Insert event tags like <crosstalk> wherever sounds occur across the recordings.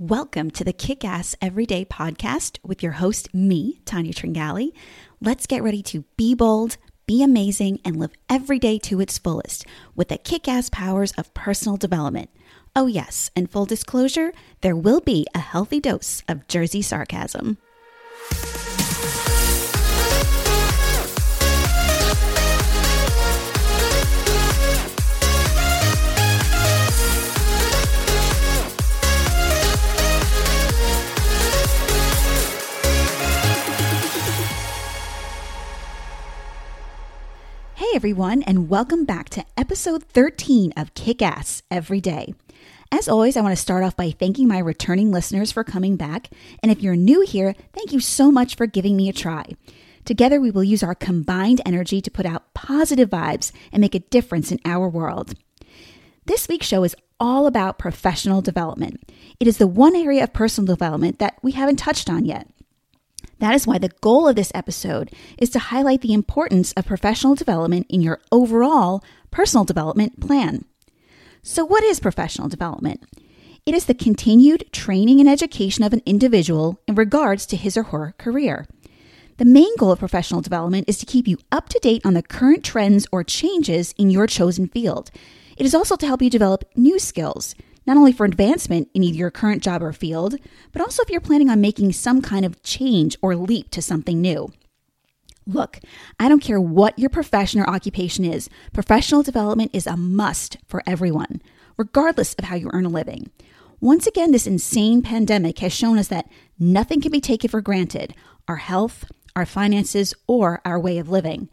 Welcome to the Kick Ass Everyday Podcast with your host, me, Tanya Tringali. Let's get ready to be bold, be amazing, and live every day to its fullest with the kick ass powers of personal development. Oh, yes, and full disclosure, there will be a healthy dose of Jersey sarcasm. Everyone, and welcome back to episode 13 of Kick Ass Every Day. As always, I want to start off by thanking my returning listeners for coming back. And if you're new here, thank you so much for giving me a try. Together, we will use our combined energy to put out positive vibes and make a difference in our world. This week's show is all about professional development. It is the one area of personal development that we haven't touched on yet. That is why the goal of this episode is to highlight the importance of professional development in your overall personal development plan. So, what is professional development? It is the continued training and education of an individual in regards to his or her career. The main goal of professional development is to keep you up to date on the current trends or changes in your chosen field. It is also to help you develop new skills, not only for advancement in either your current job or field, but also if you're planning on making some kind of change or leap to something new. Look, I don't care what your profession or occupation is, professional development is a must for everyone, regardless of how you earn a living. Once again, this insane pandemic has shown us that nothing can be taken for granted our health, our finances, or our way of living.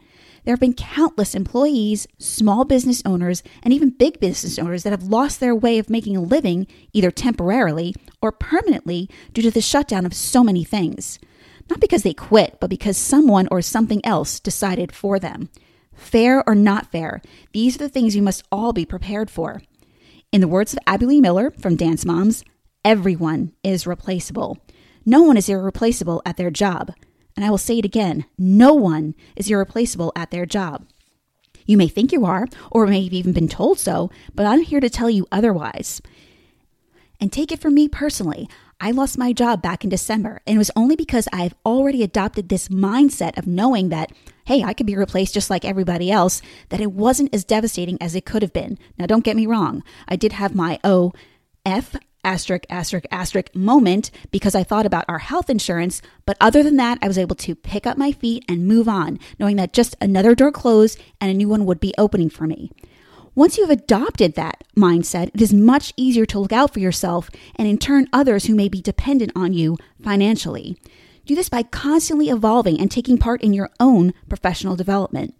There have been countless employees, small business owners, and even big business owners that have lost their way of making a living, either temporarily or permanently, due to the shutdown of so many things. Not because they quit, but because someone or something else decided for them. Fair or not fair, these are the things you must all be prepared for. In the words of Abby Lee Miller from Dance Moms, everyone is replaceable. No one is irreplaceable at their job. And I will say it again no one is irreplaceable at their job. You may think you are, or may have even been told so, but I'm here to tell you otherwise. And take it from me personally. I lost my job back in December, and it was only because I've already adopted this mindset of knowing that, hey, I could be replaced just like everybody else, that it wasn't as devastating as it could have been. Now, don't get me wrong, I did have my O F asterisk, asterisk, asterisk moment because I thought about our health insurance. But other than that, I was able to pick up my feet and move on, knowing that just another door closed and a new one would be opening for me. Once you have adopted that mindset, it is much easier to look out for yourself and in turn others who may be dependent on you financially. Do this by constantly evolving and taking part in your own professional development.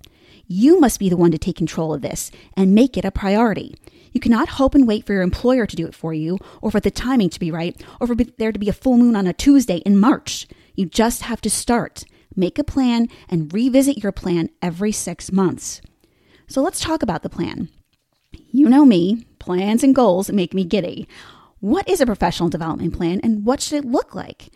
You must be the one to take control of this and make it a priority. You cannot hope and wait for your employer to do it for you, or for the timing to be right, or for there to be a full moon on a Tuesday in March. You just have to start, make a plan, and revisit your plan every six months. So let's talk about the plan. You know me, plans and goals make me giddy. What is a professional development plan and what should it look like?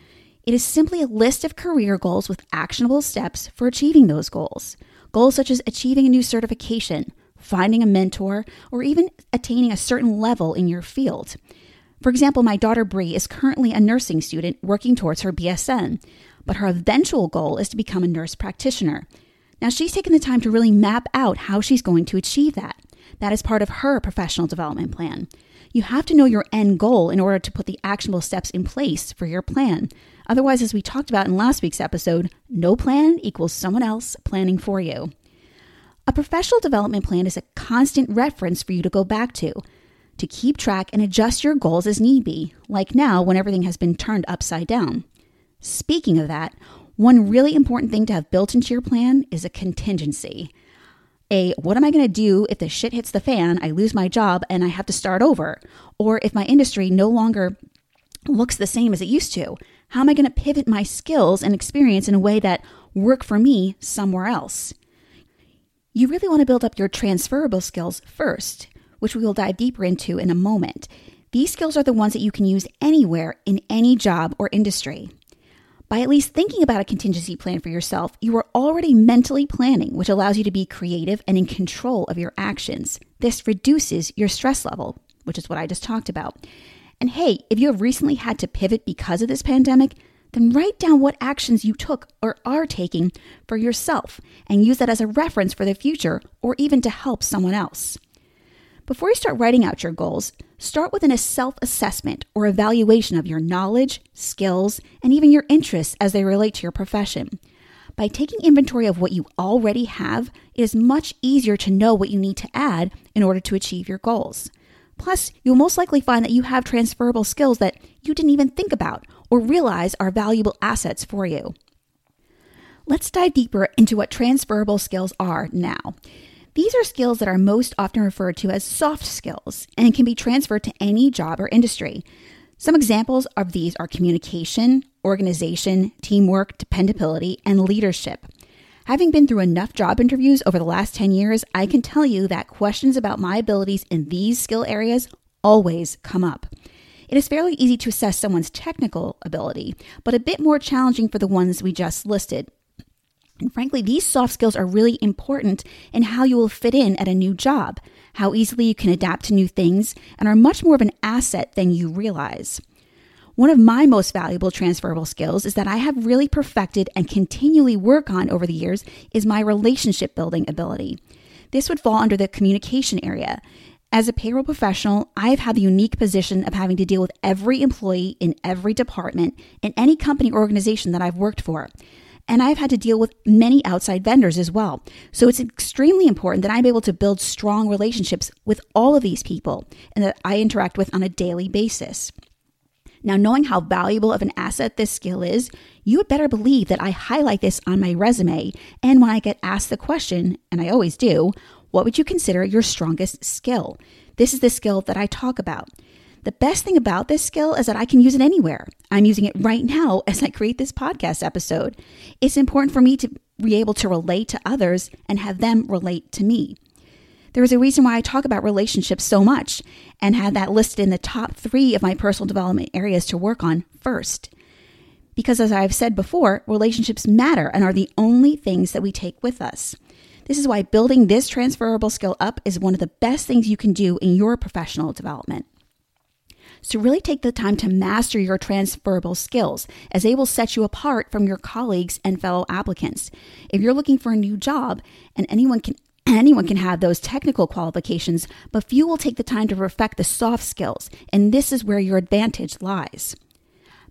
It is simply a list of career goals with actionable steps for achieving those goals. Goals such as achieving a new certification, finding a mentor, or even attaining a certain level in your field. For example, my daughter Bree is currently a nursing student working towards her BSN, but her eventual goal is to become a nurse practitioner. Now, she's taken the time to really map out how she's going to achieve that. That is part of her professional development plan. You have to know your end goal in order to put the actionable steps in place for your plan. Otherwise, as we talked about in last week's episode, no plan equals someone else planning for you. A professional development plan is a constant reference for you to go back to, to keep track and adjust your goals as need be, like now when everything has been turned upside down. Speaking of that, one really important thing to have built into your plan is a contingency. A, what am I going to do if the shit hits the fan, I lose my job, and I have to start over? Or if my industry no longer looks the same as it used to? How am I going to pivot my skills and experience in a way that work for me somewhere else? You really want to build up your transferable skills first, which we will dive deeper into in a moment. These skills are the ones that you can use anywhere in any job or industry. By at least thinking about a contingency plan for yourself, you are already mentally planning, which allows you to be creative and in control of your actions. This reduces your stress level, which is what I just talked about. And hey, if you have recently had to pivot because of this pandemic, then write down what actions you took or are taking for yourself and use that as a reference for the future or even to help someone else. Before you start writing out your goals, start with a self assessment or evaluation of your knowledge, skills, and even your interests as they relate to your profession. By taking inventory of what you already have, it is much easier to know what you need to add in order to achieve your goals. Plus, you'll most likely find that you have transferable skills that you didn't even think about or realize are valuable assets for you. Let's dive deeper into what transferable skills are now. These are skills that are most often referred to as soft skills and can be transferred to any job or industry. Some examples of these are communication, organization, teamwork, dependability, and leadership. Having been through enough job interviews over the last 10 years, I can tell you that questions about my abilities in these skill areas always come up. It is fairly easy to assess someone's technical ability, but a bit more challenging for the ones we just listed. And frankly, these soft skills are really important in how you will fit in at a new job, how easily you can adapt to new things, and are much more of an asset than you realize. One of my most valuable transferable skills is that I have really perfected and continually work on over the years is my relationship building ability. This would fall under the communication area. As a payroll professional, I've had the unique position of having to deal with every employee in every department in any company or organization that I've worked for. And I've had to deal with many outside vendors as well. So it's extremely important that I'm able to build strong relationships with all of these people and that I interact with on a daily basis. Now, knowing how valuable of an asset this skill is, you would better believe that I highlight this on my resume. And when I get asked the question, and I always do, what would you consider your strongest skill? This is the skill that I talk about. The best thing about this skill is that I can use it anywhere. I'm using it right now as I create this podcast episode. It's important for me to be able to relate to others and have them relate to me. There is a reason why I talk about relationships so much and have that listed in the top three of my personal development areas to work on first. Because as I've said before, relationships matter and are the only things that we take with us. This is why building this transferable skill up is one of the best things you can do in your professional development. So, really take the time to master your transferable skills, as they will set you apart from your colleagues and fellow applicants. If you're looking for a new job, and anyone can <clears throat> Anyone can have those technical qualifications, but few will take the time to perfect the soft skills, and this is where your advantage lies.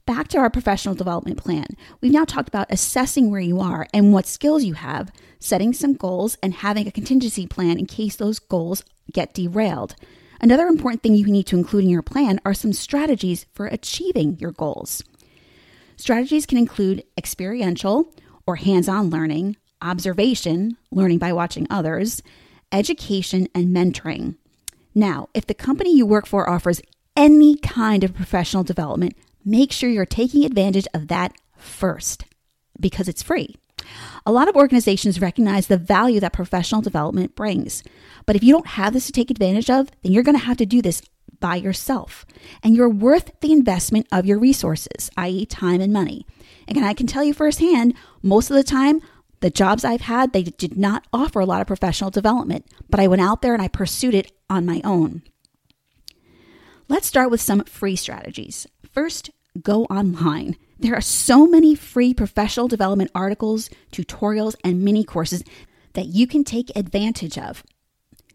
Back to our professional development plan. We've now talked about assessing where you are and what skills you have, setting some goals, and having a contingency plan in case those goals get derailed. Another important thing you need to include in your plan are some strategies for achieving your goals. Strategies can include experiential or hands on learning, observation, learning by watching others, education, and mentoring. Now, if the company you work for offers any kind of professional development, make sure you're taking advantage of that first because it's free. A lot of organizations recognize the value that professional development brings. But if you don't have this to take advantage of, then you're going to have to do this by yourself. And you're worth the investment of your resources, i.e., time and money. And I can tell you firsthand, most of the time, the jobs I've had, they did not offer a lot of professional development, but I went out there and I pursued it on my own. Let's start with some free strategies. First, go online. There are so many free professional development articles, tutorials, and mini courses that you can take advantage of.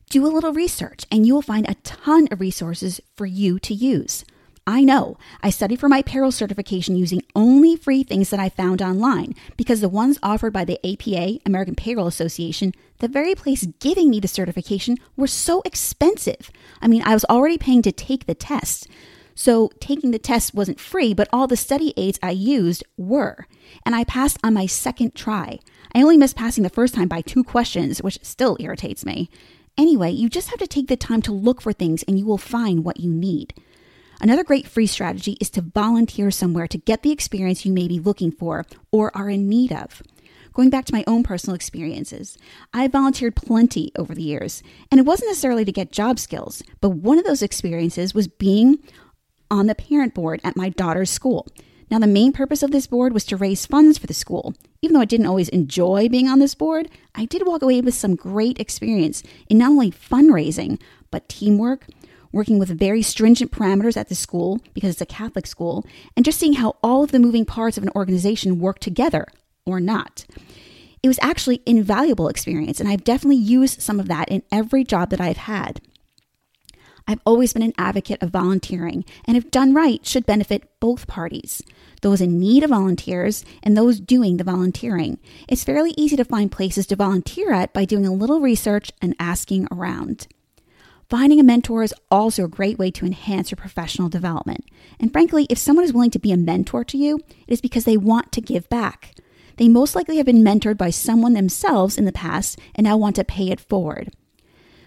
Do a little research and you will find a ton of resources for you to use. I know I studied for my payroll certification using only free things that I found online because the ones offered by the APA, American Payroll Association, the very place giving me the certification, were so expensive. I mean, I was already paying to take the test. So taking the test wasn't free, but all the study aids I used were. And I passed on my second try. I only missed passing the first time by two questions, which still irritates me. Anyway, you just have to take the time to look for things and you will find what you need. Another great free strategy is to volunteer somewhere to get the experience you may be looking for or are in need of. Going back to my own personal experiences, I volunteered plenty over the years, and it wasn't necessarily to get job skills, but one of those experiences was being on the parent board at my daughter's school. Now, the main purpose of this board was to raise funds for the school. Even though I didn't always enjoy being on this board, I did walk away with some great experience in not only fundraising, but teamwork, working with very stringent parameters at the school because it's a Catholic school, and just seeing how all of the moving parts of an organization work together or not. It was actually invaluable experience, and I've definitely used some of that in every job that I've had. I've always been an advocate of volunteering, and if done right, should benefit both parties those in need of volunteers and those doing the volunteering. It's fairly easy to find places to volunteer at by doing a little research and asking around. Finding a mentor is also a great way to enhance your professional development. And frankly, if someone is willing to be a mentor to you, it is because they want to give back. They most likely have been mentored by someone themselves in the past and now want to pay it forward.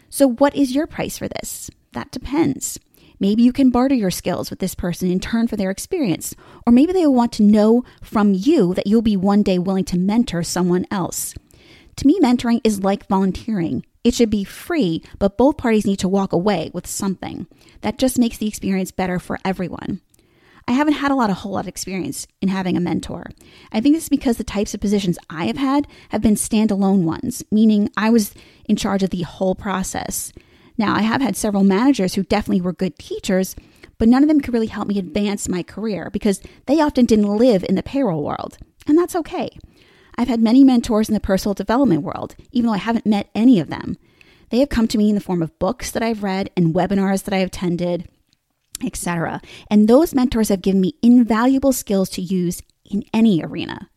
So, what is your price for this? That depends. Maybe you can barter your skills with this person in turn for their experience, or maybe they will want to know from you that you'll be one day willing to mentor someone else. To me, mentoring is like volunteering. It should be free, but both parties need to walk away with something. That just makes the experience better for everyone. I haven't had a lot of whole lot of experience in having a mentor. I think this is because the types of positions I have had have been standalone ones, meaning I was in charge of the whole process. Now, I have had several managers who definitely were good teachers, but none of them could really help me advance my career because they often didn't live in the payroll world. And that's okay. I've had many mentors in the personal development world, even though I haven't met any of them. They have come to me in the form of books that I've read and webinars that I have attended, etc. And those mentors have given me invaluable skills to use in any arena.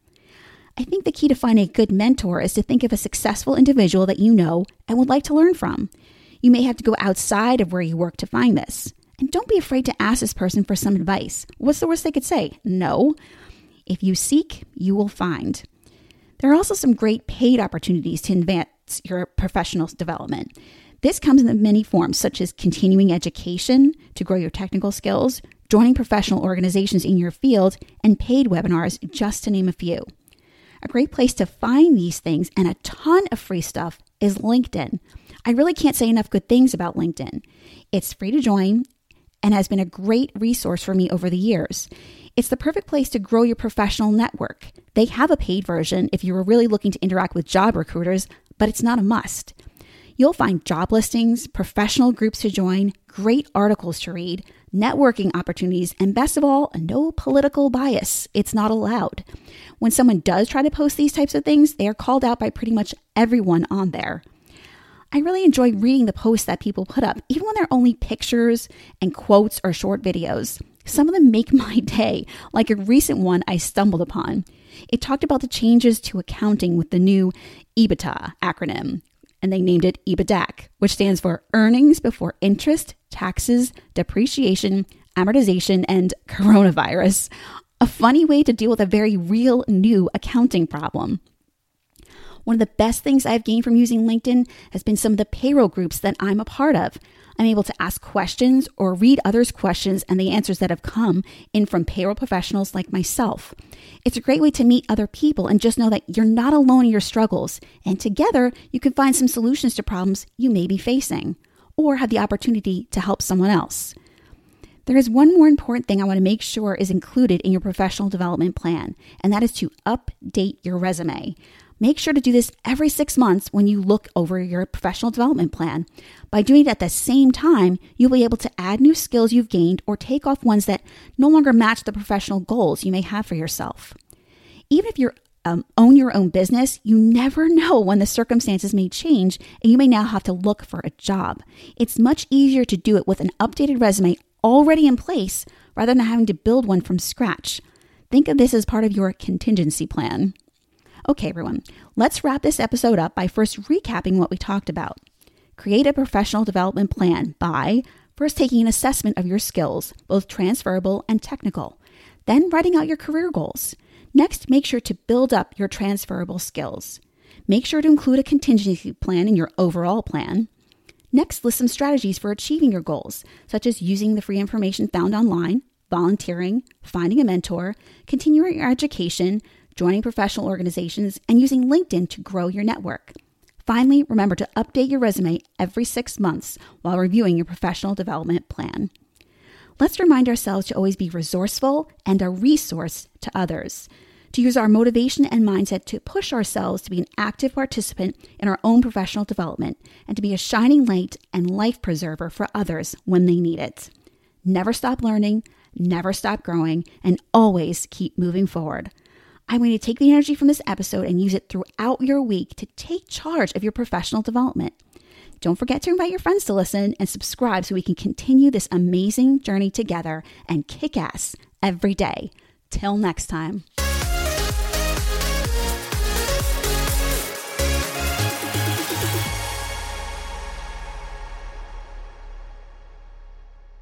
I think the key to finding a good mentor is to think of a successful individual that you know and would like to learn from. You may have to go outside of where you work to find this. And don't be afraid to ask this person for some advice. What's the worst they could say? No. If you seek, you will find. There are also some great paid opportunities to advance your professional development. This comes in many forms, such as continuing education to grow your technical skills, joining professional organizations in your field, and paid webinars, just to name a few. A great place to find these things and a ton of free stuff is LinkedIn. I really can't say enough good things about LinkedIn. It's free to join and has been a great resource for me over the years. It's the perfect place to grow your professional network. They have a paid version if you are really looking to interact with job recruiters, but it's not a must. You'll find job listings, professional groups to join, great articles to read, networking opportunities, and best of all, no political bias. It's not allowed. When someone does try to post these types of things, they are called out by pretty much everyone on there. I really enjoy reading the posts that people put up, even when they're only pictures and quotes or short videos. Some of them make <laughs> my day, like a recent one I stumbled upon. It talked about the changes to accounting with the new EBITDA acronym, and they named it EBITDAC, which stands for Earnings Before Interest, Taxes, Depreciation, Amortization, and <laughs> Coronavirus. A funny way to deal with a very real new accounting problem. One of the best things I've gained from using LinkedIn has been some of the payroll groups that I'm a part of. I'm able to ask questions or read others' questions and the answers that have come in from payroll professionals like myself. It's a great way to meet other people and just know that you're not alone in your struggles, and together you can find some solutions to problems you may be facing or have the opportunity to help someone else. There is one more important thing I want to make sure is included in your professional development plan, and that is to update your resume. Make sure to do this every six months when you look over your professional development plan. By doing it at the same time, you'll be able to add new skills you've gained or take off ones that no longer match the professional goals you may have for yourself. Even if you um, own your own business, you never know when the circumstances may change and you may now have to look for a job. It's much easier to do it with an updated resume already in place rather than having to build one from scratch. Think of this as part of your contingency plan. Okay, everyone, let's wrap this episode up by first recapping what we talked about. Create a professional development plan by first taking an assessment of your skills, both transferable and technical, then writing out your career goals. Next, make sure to build up your transferable skills. Make sure to include a contingency plan in your overall plan. Next, list some strategies for achieving your goals, such as using the free information found online, volunteering, finding a mentor, continuing your education, joining professional organizations, and using LinkedIn to grow your network. Finally, remember to update your resume every six months while reviewing your professional development plan. Let's remind ourselves to always be resourceful and a resource to others. to use our motivation and mindset to push ourselves to be an active participant in our own professional development and to be a shining light and life preserver for others when they need it. Never stop learning, never stop growing, and always keep moving forward. I'm going to take the energy from this episode and use it throughout your week to take charge of your professional development. Don't forget to invite your friends to listen and subscribe so we can continue this amazing journey together and kick ass every day. Till next time.